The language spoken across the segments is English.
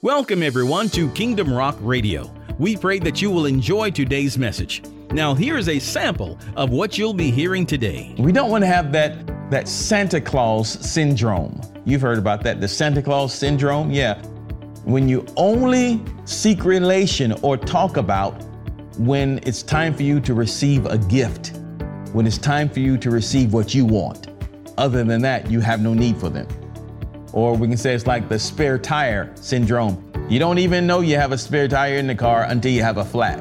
Welcome, everyone, to Kingdom Rock Radio. We pray that you will enjoy today's message. Now, here is a sample of what you'll be hearing today. We don't want to have that, that Santa Claus syndrome. You've heard about that, the Santa Claus syndrome? Yeah. When you only seek relation or talk about when it's time for you to receive a gift, when it's time for you to receive what you want. Other than that, you have no need for them. Or we can say it's like the spare tire syndrome. You don't even know you have a spare tire in the car until you have a flat.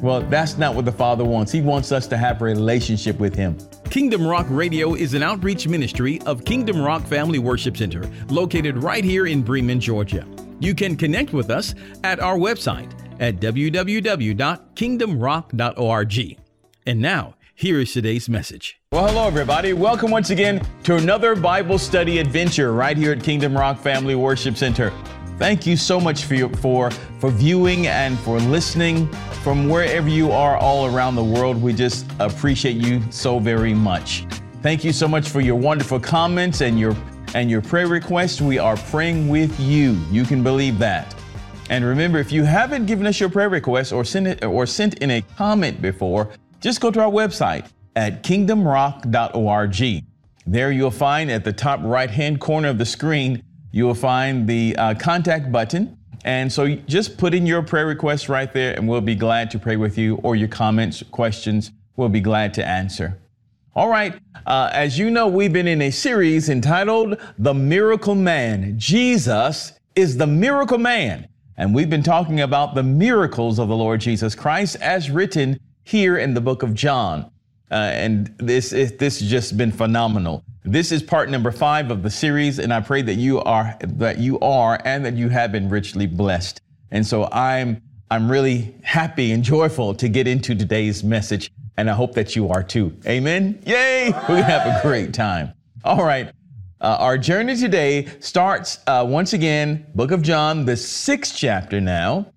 Well, that's not what the Father wants. He wants us to have a relationship with Him. Kingdom Rock Radio is an outreach ministry of Kingdom Rock Family Worship Center, located right here in Bremen, Georgia. You can connect with us at our website at www.kingdomrock.org. And now, here is today's message. Well, hello, everybody. Welcome once again to another Bible study adventure right here at Kingdom Rock Family Worship Center. Thank you so much for, your, for, for viewing and for listening from wherever you are all around the world. We just appreciate you so very much. Thank you so much for your wonderful comments and your and your prayer requests. We are praying with you. You can believe that. And remember, if you haven't given us your prayer request or sent it or sent in a comment before, just go to our website at kingdomrock.org. There you'll find at the top right hand corner of the screen, you will find the uh, contact button. And so just put in your prayer request right there, and we'll be glad to pray with you, or your comments, questions, we'll be glad to answer. All right, uh, as you know, we've been in a series entitled The Miracle Man. Jesus is the miracle man. And we've been talking about the miracles of the Lord Jesus Christ as written here in the book of John. Uh, and this is, this has just been phenomenal. This is part number five of the series, and I pray that you are that you are and that you have been richly blessed. And so I'm I'm really happy and joyful to get into today's message, and I hope that you are too. Amen. Yay! We're gonna have a great time. All right. Uh, our journey today starts uh, once again, Book of John, the sixth chapter now,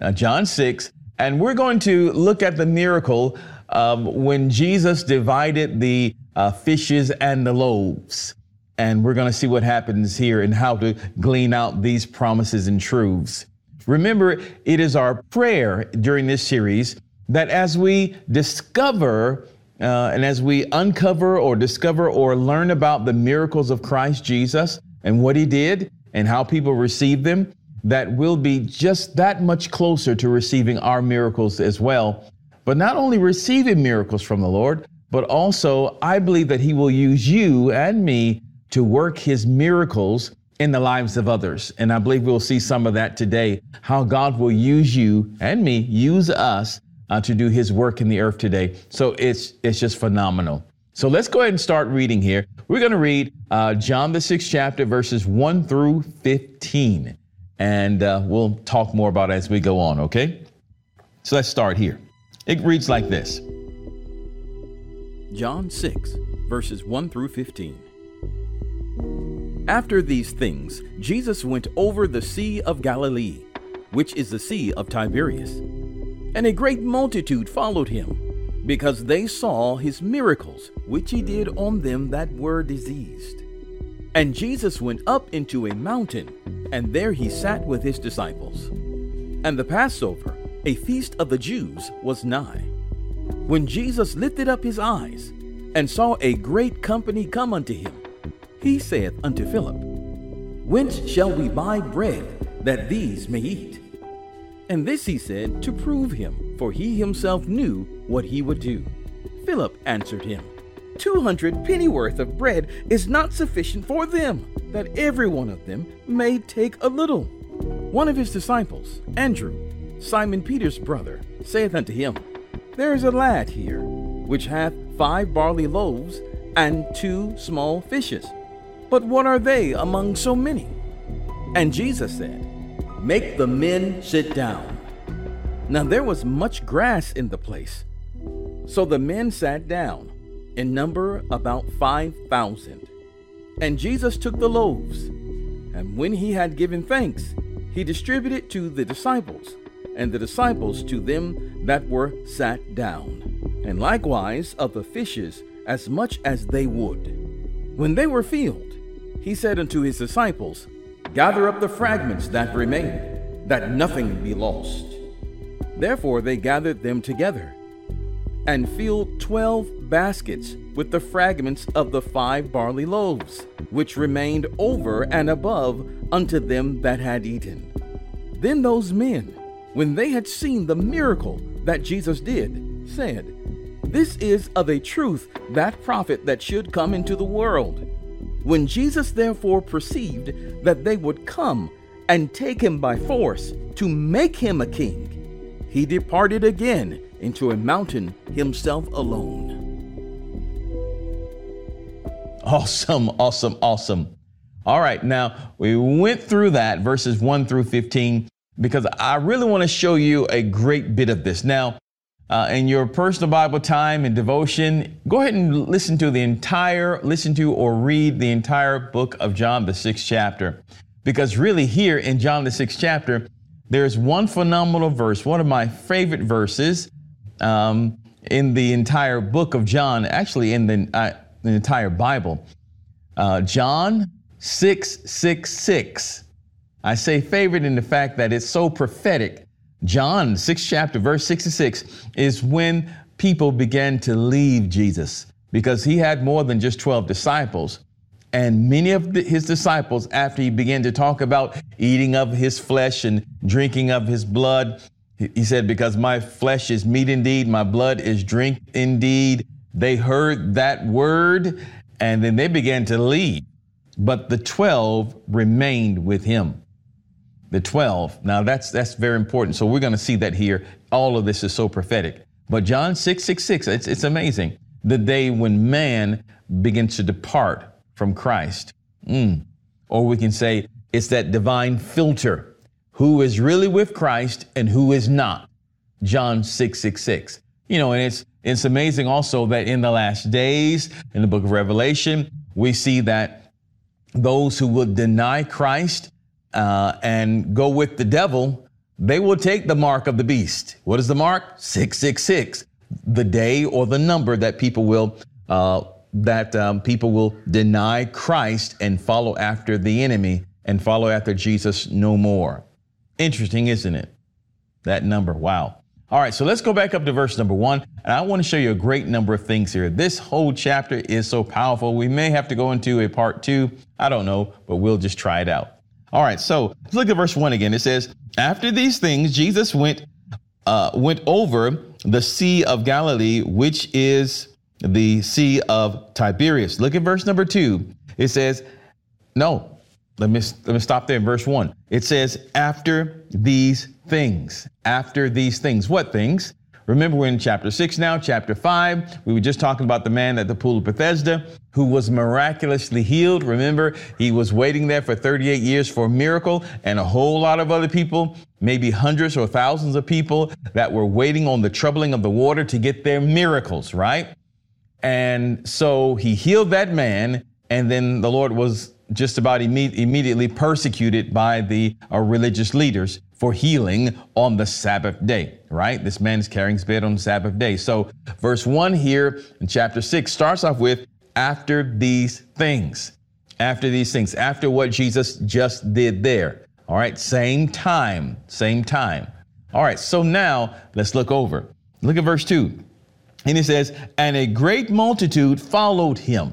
uh, John six, and we're going to look at the miracle um, when Jesus divided the uh, fishes and the loaves. And we're going to see what happens here and how to glean out these promises and truths. Remember, it is our prayer during this series that as we discover uh, and as we uncover or discover or learn about the miracles of Christ Jesus and what he did and how people receive them, that we'll be just that much closer to receiving our miracles as well. But not only receiving miracles from the Lord, but also I believe that He will use you and me to work His miracles in the lives of others. And I believe we'll see some of that today, how God will use you and me, use us uh, to do His work in the earth today. So it's, it's just phenomenal. So let's go ahead and start reading here. We're going to read uh, John, the sixth chapter, verses 1 through 15 and uh, we'll talk more about it as we go on, okay? So let's start here. It reads like this John 6, verses 1 through 15. After these things, Jesus went over the Sea of Galilee, which is the Sea of Tiberias. And a great multitude followed him, because they saw his miracles, which he did on them that were diseased. And Jesus went up into a mountain, and there he sat with his disciples. And the Passover, a feast of the Jews, was nigh. When Jesus lifted up his eyes, and saw a great company come unto him, he saith unto Philip, Whence shall we buy bread that these may eat? And this he said to prove him, for he himself knew what he would do. Philip answered him, Two hundred pennyworth of bread is not sufficient for them, that every one of them may take a little. One of his disciples, Andrew, Simon Peter's brother, saith unto him, There is a lad here, which hath five barley loaves and two small fishes. But what are they among so many? And Jesus said, Make the men sit down. Now there was much grass in the place. So the men sat down in number about 5,000. And Jesus took the loaves, and when he had given thanks, he distributed to the disciples, and the disciples to them that were sat down, and likewise of the fishes as much as they would. When they were filled, he said unto his disciples, Gather up the fragments that remain, that nothing be lost. Therefore they gathered them together, and filled twelve baskets with the fragments of the five barley loaves, which remained over and above unto them that had eaten. Then those men, when they had seen the miracle that Jesus did, said, This is of a truth that prophet that should come into the world. When Jesus therefore perceived that they would come and take him by force to make him a king, he departed again into a mountain himself alone. Awesome, awesome, awesome. All right, now we went through that verses 1 through 15 because I really want to show you a great bit of this. Now, uh, in your personal Bible time and devotion, go ahead and listen to the entire, listen to or read the entire book of John, the sixth chapter. Because really, here in John, the sixth chapter, there's one phenomenal verse, one of my favorite verses um, in the entire book of John, actually, in the, uh, the entire Bible. Uh, John 6 6 6. I say favorite in the fact that it's so prophetic. John 6 chapter verse 66 is when people began to leave Jesus because he had more than just 12 disciples. And many of the, his disciples, after he began to talk about eating of his flesh and drinking of his blood, he said, Because my flesh is meat indeed, my blood is drink indeed. They heard that word and then they began to leave. But the 12 remained with him the 12. Now that's that's very important. So we're going to see that here. All of this is so prophetic. But John 6, 6, 6, it's, it's amazing. The day when man begins to depart from Christ. Mm. Or we can say it's that divine filter. Who is really with Christ and who is not. John 6, 6, 6. You know, and it's it's amazing also that in the last days, in the book of Revelation, we see that those who would deny Christ uh, and go with the devil, they will take the mark of the beast. What is the mark? 666, the day or the number that people will uh, that um, people will deny Christ and follow after the enemy and follow after Jesus no more. Interesting, isn't it? That number. Wow. All right, so let's go back up to verse number one. And I want to show you a great number of things here. This whole chapter is so powerful. We may have to go into a part two. I don't know, but we'll just try it out. All right, so let's look at verse one again. It says, After these things, Jesus went uh, went over the Sea of Galilee, which is the Sea of Tiberias. Look at verse number two. It says, No, let me let me stop there in verse one. It says, After these things. After these things. What things? Remember, we're in chapter six now, chapter five. We were just talking about the man at the pool of Bethesda who was miraculously healed. Remember, he was waiting there for 38 years for a miracle, and a whole lot of other people, maybe hundreds or thousands of people, that were waiting on the troubling of the water to get their miracles, right? And so he healed that man, and then the Lord was just about imme- immediately persecuted by the uh, religious leaders for healing on the Sabbath day, right? This man is carrying his bed on the Sabbath day. So, verse 1 here in chapter 6 starts off with after these things. After these things, after what Jesus just did there. All right, same time, same time. All right, so now let's look over. Look at verse 2. And it says, And a great multitude followed him.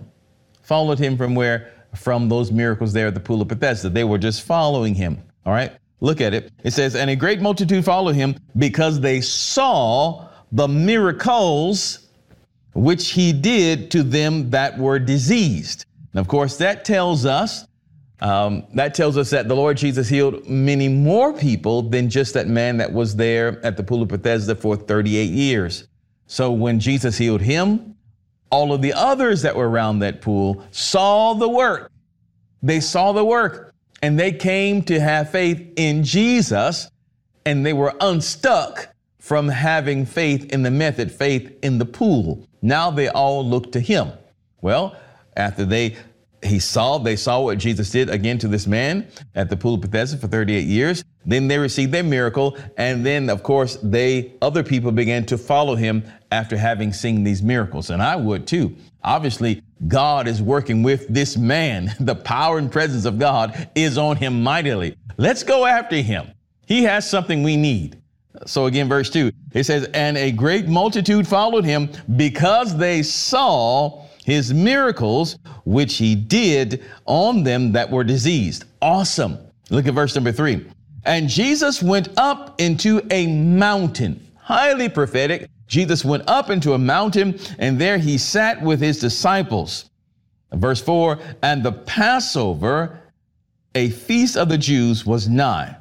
Followed him from where? From those miracles there at the pool of Bethesda. They were just following him. All right. Look at it. It says, And a great multitude followed him because they saw the miracles which he did to them that were diseased. And of course, that tells us um, that tells us that the Lord Jesus healed many more people than just that man that was there at the pool of Bethesda for 38 years. So when Jesus healed him, all of the others that were around that pool saw the work. They saw the work and they came to have faith in Jesus and they were unstuck from having faith in the method, faith in the pool. Now they all look to him. Well, after they he saw, they saw what Jesus did again to this man at the pool of Bethesda for 38 years. Then they received their miracle. And then, of course, they, other people began to follow him after having seen these miracles. And I would too. Obviously, God is working with this man. The power and presence of God is on him mightily. Let's go after him. He has something we need. So again, verse 2, it says, And a great multitude followed him because they saw his miracles, which he did on them that were diseased. Awesome. Look at verse number 3. And Jesus went up into a mountain. Highly prophetic. Jesus went up into a mountain, and there he sat with his disciples. Verse 4 And the Passover, a feast of the Jews, was nigh.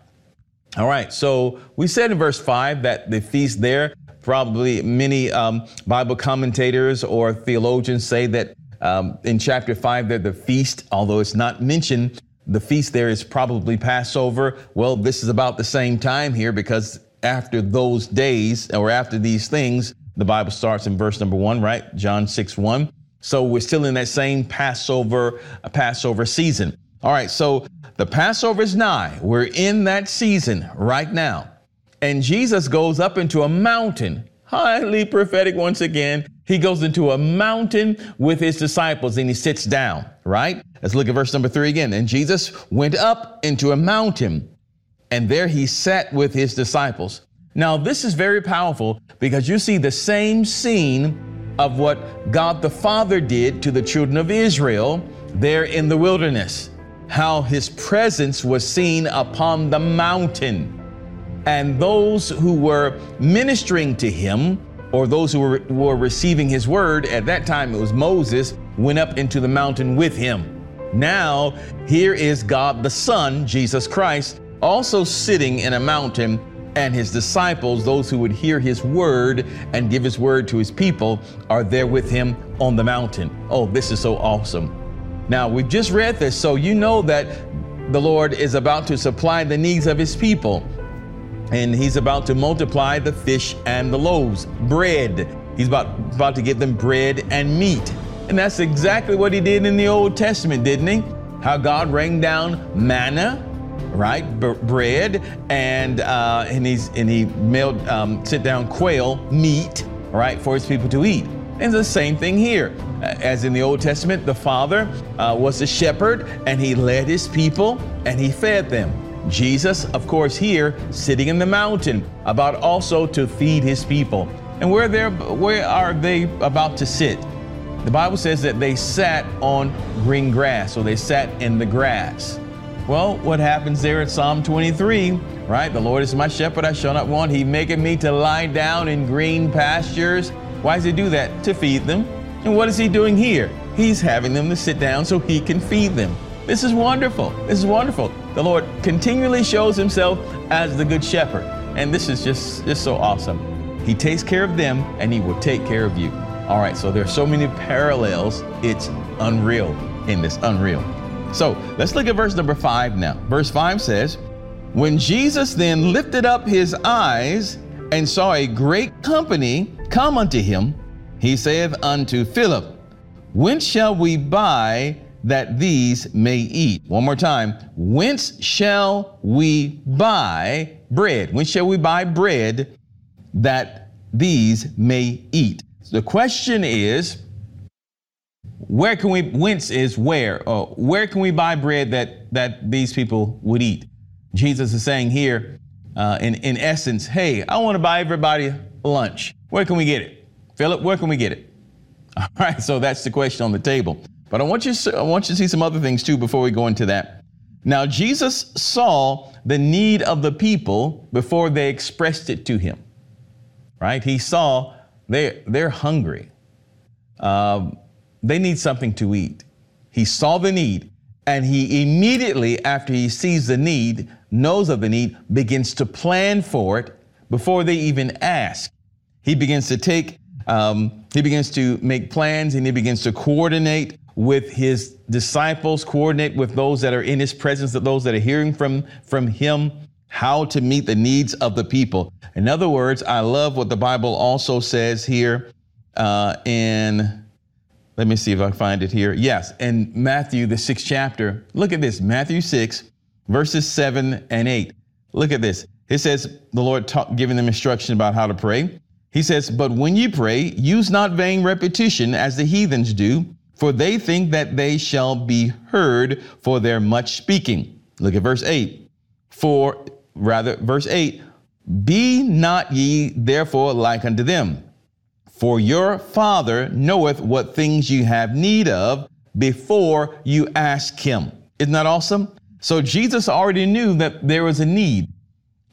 All right, so we said in verse 5 that the feast there, probably many um, Bible commentators or theologians say that um, in chapter 5 that the feast, although it's not mentioned, the feast there is probably Passover. Well, this is about the same time here because after those days or after these things, the Bible starts in verse number one, right? John 6 1. So we're still in that same Passover, uh, Passover season. All right, so the Passover is nigh. We're in that season right now. And Jesus goes up into a mountain, highly prophetic once again. He goes into a mountain with his disciples and he sits down, right? Let's look at verse number three again. And Jesus went up into a mountain, and there he sat with his disciples. Now, this is very powerful because you see the same scene of what God the Father did to the children of Israel there in the wilderness, how his presence was seen upon the mountain. And those who were ministering to him, or those who were, were receiving his word, at that time it was Moses, went up into the mountain with him. Now, here is God the Son, Jesus Christ, also sitting in a mountain, and his disciples, those who would hear his word and give his word to his people, are there with him on the mountain. Oh, this is so awesome. Now, we've just read this, so you know that the Lord is about to supply the needs of his people. And he's about to multiply the fish and the loaves, bread. He's about, about to give them bread and meat. And that's exactly what he did in the Old Testament, didn't he? How God rained down manna, right, B- bread, and uh, and he's and he mailed um, sit down quail meat, right, for his people to eat. And the same thing here, as in the Old Testament, the Father uh, was the shepherd, and he led his people and he fed them. Jesus, of course, here sitting in the mountain, about also to feed his people. And where they where are they about to sit? The Bible says that they sat on green grass, or they sat in the grass. Well, what happens there at Psalm 23, right? The Lord is my shepherd, I shall not want. He maketh me to lie down in green pastures. Why does he do that? To feed them. And what is he doing here? He's having them to sit down so he can feed them. This is wonderful. This is wonderful. The Lord continually shows himself as the good shepherd. And this is just, just so awesome. He takes care of them and he will take care of you. All right, so there's so many parallels. It's unreal in this unreal. So let's look at verse number five now. Verse five says, When Jesus then lifted up his eyes and saw a great company come unto him, he saith unto Philip, Whence shall we buy that these may eat? One more time. Whence shall we buy bread? Whence shall we buy bread that these may eat? The question is, where can we, whence is where? Where can we buy bread that, that these people would eat? Jesus is saying here, uh, in, in essence, hey, I want to buy everybody lunch. Where can we get it? Philip, where can we get it? All right, so that's the question on the table. But I want you, I want you to see some other things too before we go into that. Now, Jesus saw the need of the people before they expressed it to him, right? He saw they, they're hungry. Um, they need something to eat. He saw the need, and he immediately, after he sees the need, knows of the need, begins to plan for it before they even ask. He begins to take, um, he begins to make plans and he begins to coordinate with his disciples, coordinate with those that are in his presence, that those that are hearing from, from him, how to meet the needs of the people. In other words, I love what the Bible also says here uh, in, let me see if I can find it here. Yes, in Matthew, the sixth chapter. Look at this Matthew 6, verses 7 and 8. Look at this. It says, the Lord taught, giving them instruction about how to pray. He says, But when you pray, use not vain repetition as the heathens do for they think that they shall be heard for their much speaking. Look at verse 8. For, rather, verse 8, be not ye therefore like unto them, for your Father knoweth what things you have need of before you ask him. Isn't that awesome? So Jesus already knew that there was a need,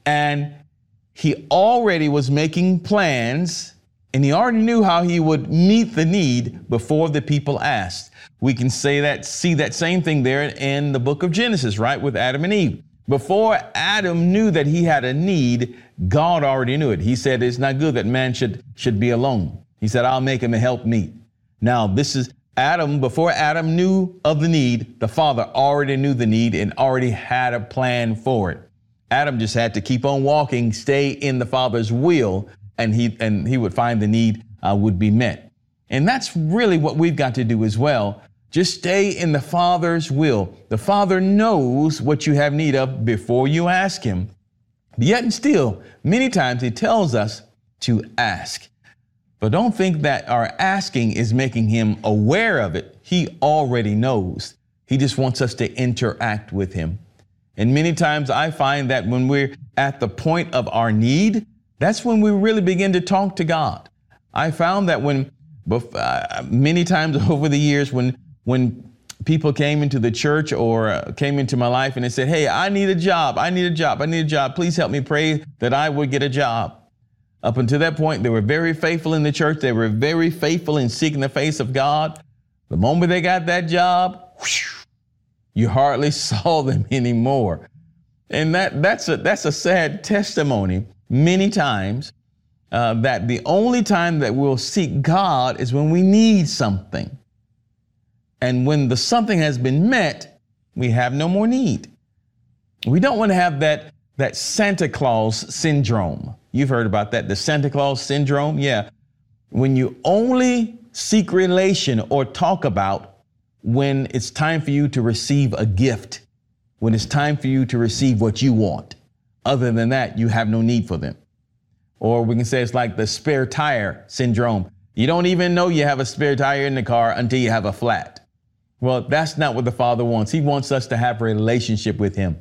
and he already was making plans and he already knew how he would meet the need before the people asked. We can say that, see that same thing there in the book of Genesis, right? With Adam and Eve. Before Adam knew that he had a need, God already knew it. He said, it's not good that man should, should be alone. He said, I'll make him a help meet. Now, this is Adam, before Adam knew of the need, the father already knew the need and already had a plan for it. Adam just had to keep on walking, stay in the father's will, and he and he would find the need uh, would be met. And that's really what we've got to do as well. Just stay in the Father's will. The Father knows what you have need of before you ask Him. Yet and still, many times He tells us to ask. But don't think that our asking is making Him aware of it. He already knows. He just wants us to interact with Him. And many times I find that when we're at the point of our need, that's when we really begin to talk to God. I found that when uh, many times over the years when when people came into the church or uh, came into my life and they said, "Hey, I need a job. I need a job. I need a job. Please help me pray that I would get a job." Up until that point, they were very faithful in the church. They were very faithful in seeking the face of God. The moment they got that job, whoosh, you hardly saw them anymore. And that, that's, a, that's a sad testimony many times uh, that the only time that we'll seek God is when we need something. And when the something has been met, we have no more need. We don't want to have that, that Santa Claus syndrome. You've heard about that, the Santa Claus syndrome. Yeah. When you only seek relation or talk about when it's time for you to receive a gift, when it's time for you to receive what you want. Other than that, you have no need for them. Or we can say it's like the spare tire syndrome. You don't even know you have a spare tire in the car until you have a flat. Well, that's not what the Father wants. He wants us to have a relationship with Him.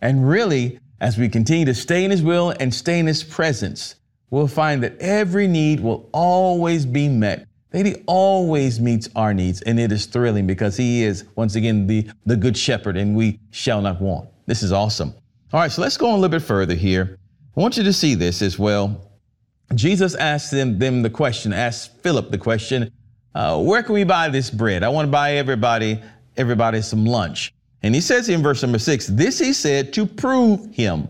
And really, as we continue to stay in His will and stay in His presence, we'll find that every need will always be met. That He always meets our needs. And it is thrilling because He is, once again, the, the Good Shepherd, and we shall not want. This is awesome. All right, so let's go on a little bit further here. I want you to see this as well. Jesus asked them, them the question, asked Philip the question, uh, where can we buy this bread? I want to buy everybody, everybody some lunch. And he says in verse number six, this he said to prove him,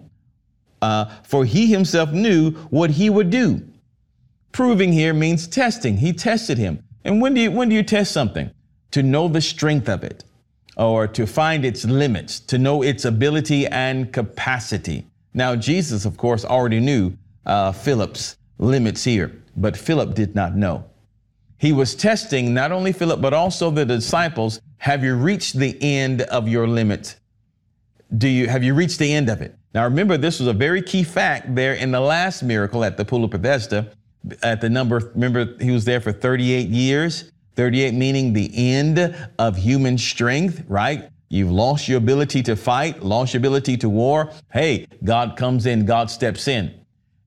uh, for he himself knew what he would do. Proving here means testing. He tested him. And when do you, when do you test something? To know the strength of it or to find its limits, to know its ability and capacity. Now, Jesus, of course, already knew uh, Philip's limits here, but Philip did not know. He was testing not only Philip, but also the disciples. Have you reached the end of your limit? Do you, have you reached the end of it? Now, remember, this was a very key fact there in the last miracle at the pool of Bethesda. At the number, remember, he was there for 38 years. 38 meaning the end of human strength, right? You've lost your ability to fight, lost your ability to war. Hey, God comes in, God steps in.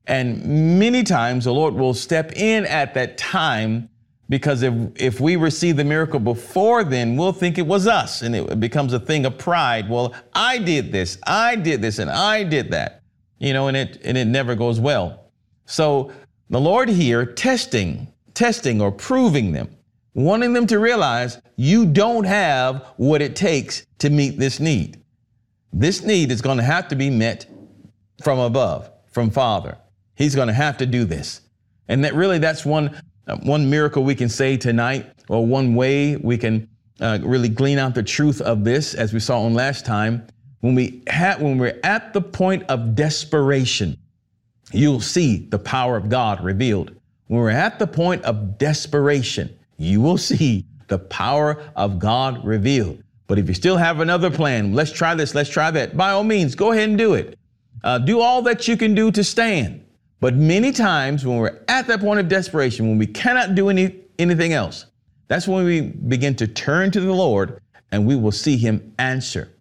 And many times the Lord will step in at that time because if, if we receive the miracle before then, we'll think it was us and it becomes a thing of pride. Well, I did this, I did this, and I did that, you know, and it, and it never goes well. So the Lord here testing, testing or proving them wanting them to realize you don't have what it takes to meet this need. This need is going to have to be met from above, from Father. He's going to have to do this. And that really, that's one, uh, one miracle we can say tonight, or one way we can uh, really glean out the truth of this, as we saw on last time. When we have, when we're at the point of desperation, you'll see the power of God revealed. When we're at the point of desperation, you will see the power of God revealed. But if you still have another plan, let's try this, let's try that, by all means, go ahead and do it. Uh, do all that you can do to stand. But many times when we're at that point of desperation, when we cannot do any, anything else, That's when we begin to turn to the Lord and we will see him answer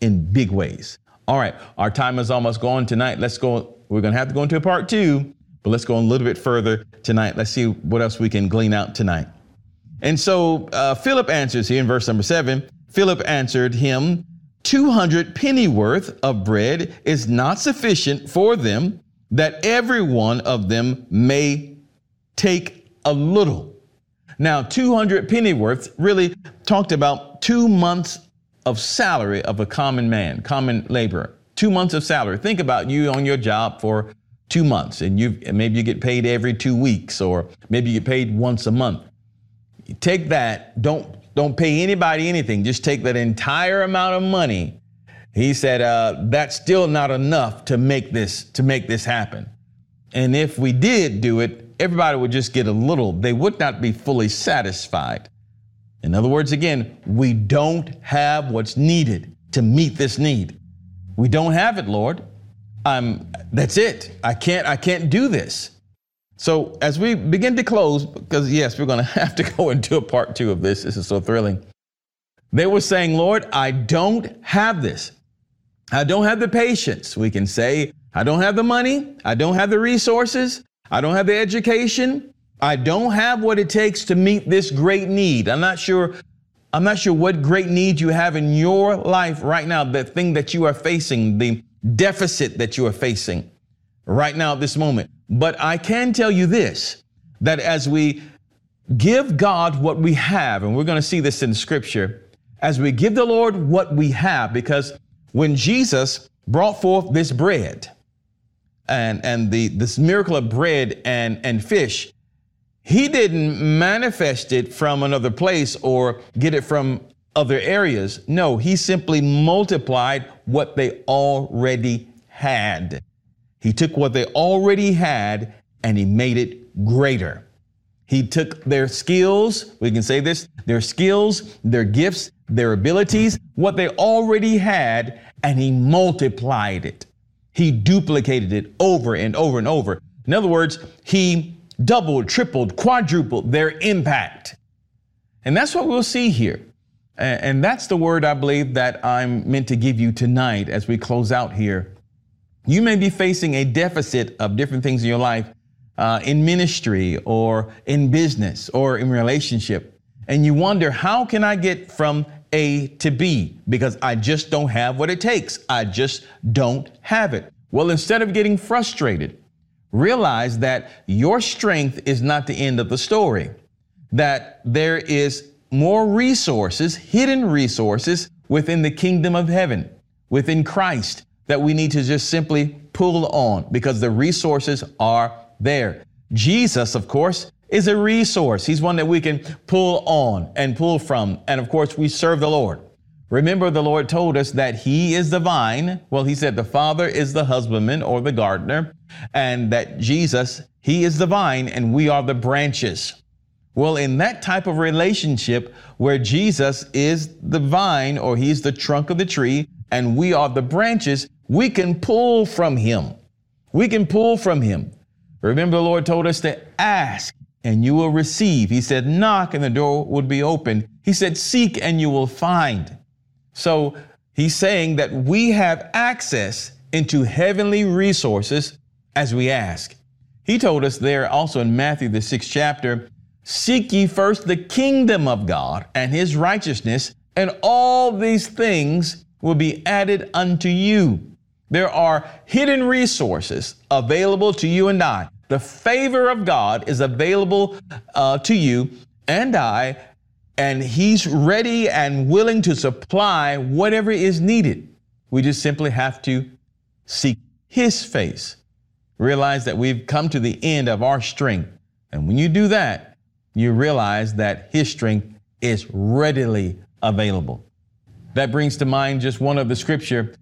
in big ways. All right, our time is almost gone tonight. Let's go. We're going to have to go into a part two, but let's go a little bit further tonight. Let's see what else we can glean out tonight. And so uh, Philip answers here in verse number seven. Philip answered him, 200 pennyworth of bread is not sufficient for them, that every one of them may take a little. Now, 200 pennyworths really talked about two months of salary of a common man, common laborer. Two months of salary. Think about you on your job for two months, and you maybe you get paid every two weeks, or maybe you get paid once a month. You take that. Don't don't pay anybody anything. Just take that entire amount of money. He said uh, that's still not enough to make this to make this happen. And if we did do it, everybody would just get a little. They would not be fully satisfied. In other words, again, we don't have what's needed to meet this need. We don't have it, Lord. I'm, that's it. I can't, I can't do this. So as we begin to close, because yes, we're going to have to go into a part two of this. This is so thrilling. They were saying, Lord, I don't have this. I don't have the patience. We can say, I don't have the money. I don't have the resources. I don't have the education. I don't have what it takes to meet this great need. I'm not sure. I'm not sure what great need you have in your life right now, the thing that you are facing, the deficit that you are facing right now at this moment. But I can tell you this, that as we give God what we have, and we're going to see this in scripture, as we give the Lord what we have, because when Jesus brought forth this bread and, and the, this miracle of bread and, and fish, he didn't manifest it from another place or get it from other areas. No, he simply multiplied what they already had. He took what they already had and he made it greater. He took their skills, we can say this, their skills, their gifts, their abilities, what they already had, and he multiplied it. He duplicated it over and over and over. In other words, he doubled, tripled, quadrupled their impact. And that's what we'll see here. And that's the word I believe that I'm meant to give you tonight as we close out here. You may be facing a deficit of different things in your life, uh, in ministry or in business or in relationship. And you wonder, how can I get from A to B? Because I just don't have what it takes. I just don't have it. Well, instead of getting frustrated, realize that your strength is not the end of the story, that there is more resources, hidden resources within the kingdom of heaven, within Christ, that we need to just simply pull on because the resources are there. Jesus, of course, is a resource. He's one that we can pull on and pull from. And of course, we serve the Lord. Remember, the Lord told us that He is the vine. Well, He said the Father is the husbandman or the gardener, and that Jesus, He is the vine and we are the branches. Well, in that type of relationship where Jesus is the vine or He's the trunk of the tree and we are the branches, we can pull from Him. We can pull from Him. Remember, the Lord told us to ask and you will receive. He said, knock and the door would be open. He said, seek and you will find. So he's saying that we have access into heavenly resources as we ask. He told us there also in Matthew, the sixth chapter, seek ye first the kingdom of God and his righteousness, and all these things will be added unto you. There are hidden resources available to you and I. The favor of God is available uh, to you and I and He's ready and willing to supply whatever is needed. We just simply have to seek His face. Realize that we've come to the end of our strength. And when you do that, you realize that His strength is readily available. That brings to mind just one of the scripture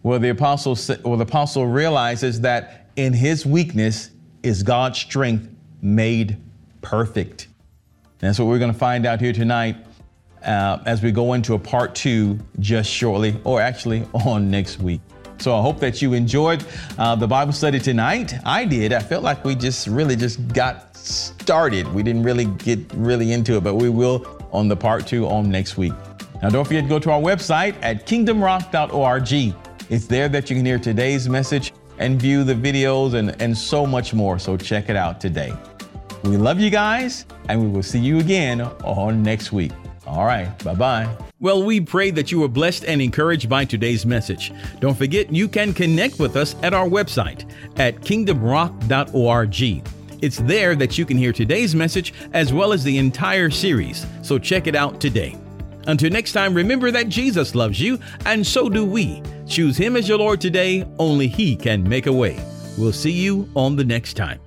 where the apostle, or the apostle realizes that in his weakness is God's strength made perfect. And that's what we're going to find out here tonight uh, as we go into a part two just shortly, or actually on next week. So I hope that you enjoyed uh, the Bible study tonight. I did. I felt like we just really just got started. We didn't really get really into it, but we will on the part two on next week. Now, don't forget to go to our website at kingdomrock.org. It's there that you can hear today's message and view the videos and, and so much more. So check it out today. We love you guys, and we will see you again on next week. All right, bye bye. Well, we pray that you were blessed and encouraged by today's message. Don't forget, you can connect with us at our website at kingdomrock.org. It's there that you can hear today's message as well as the entire series, so check it out today. Until next time, remember that Jesus loves you, and so do we. Choose Him as your Lord today, only He can make a way. We'll see you on the next time.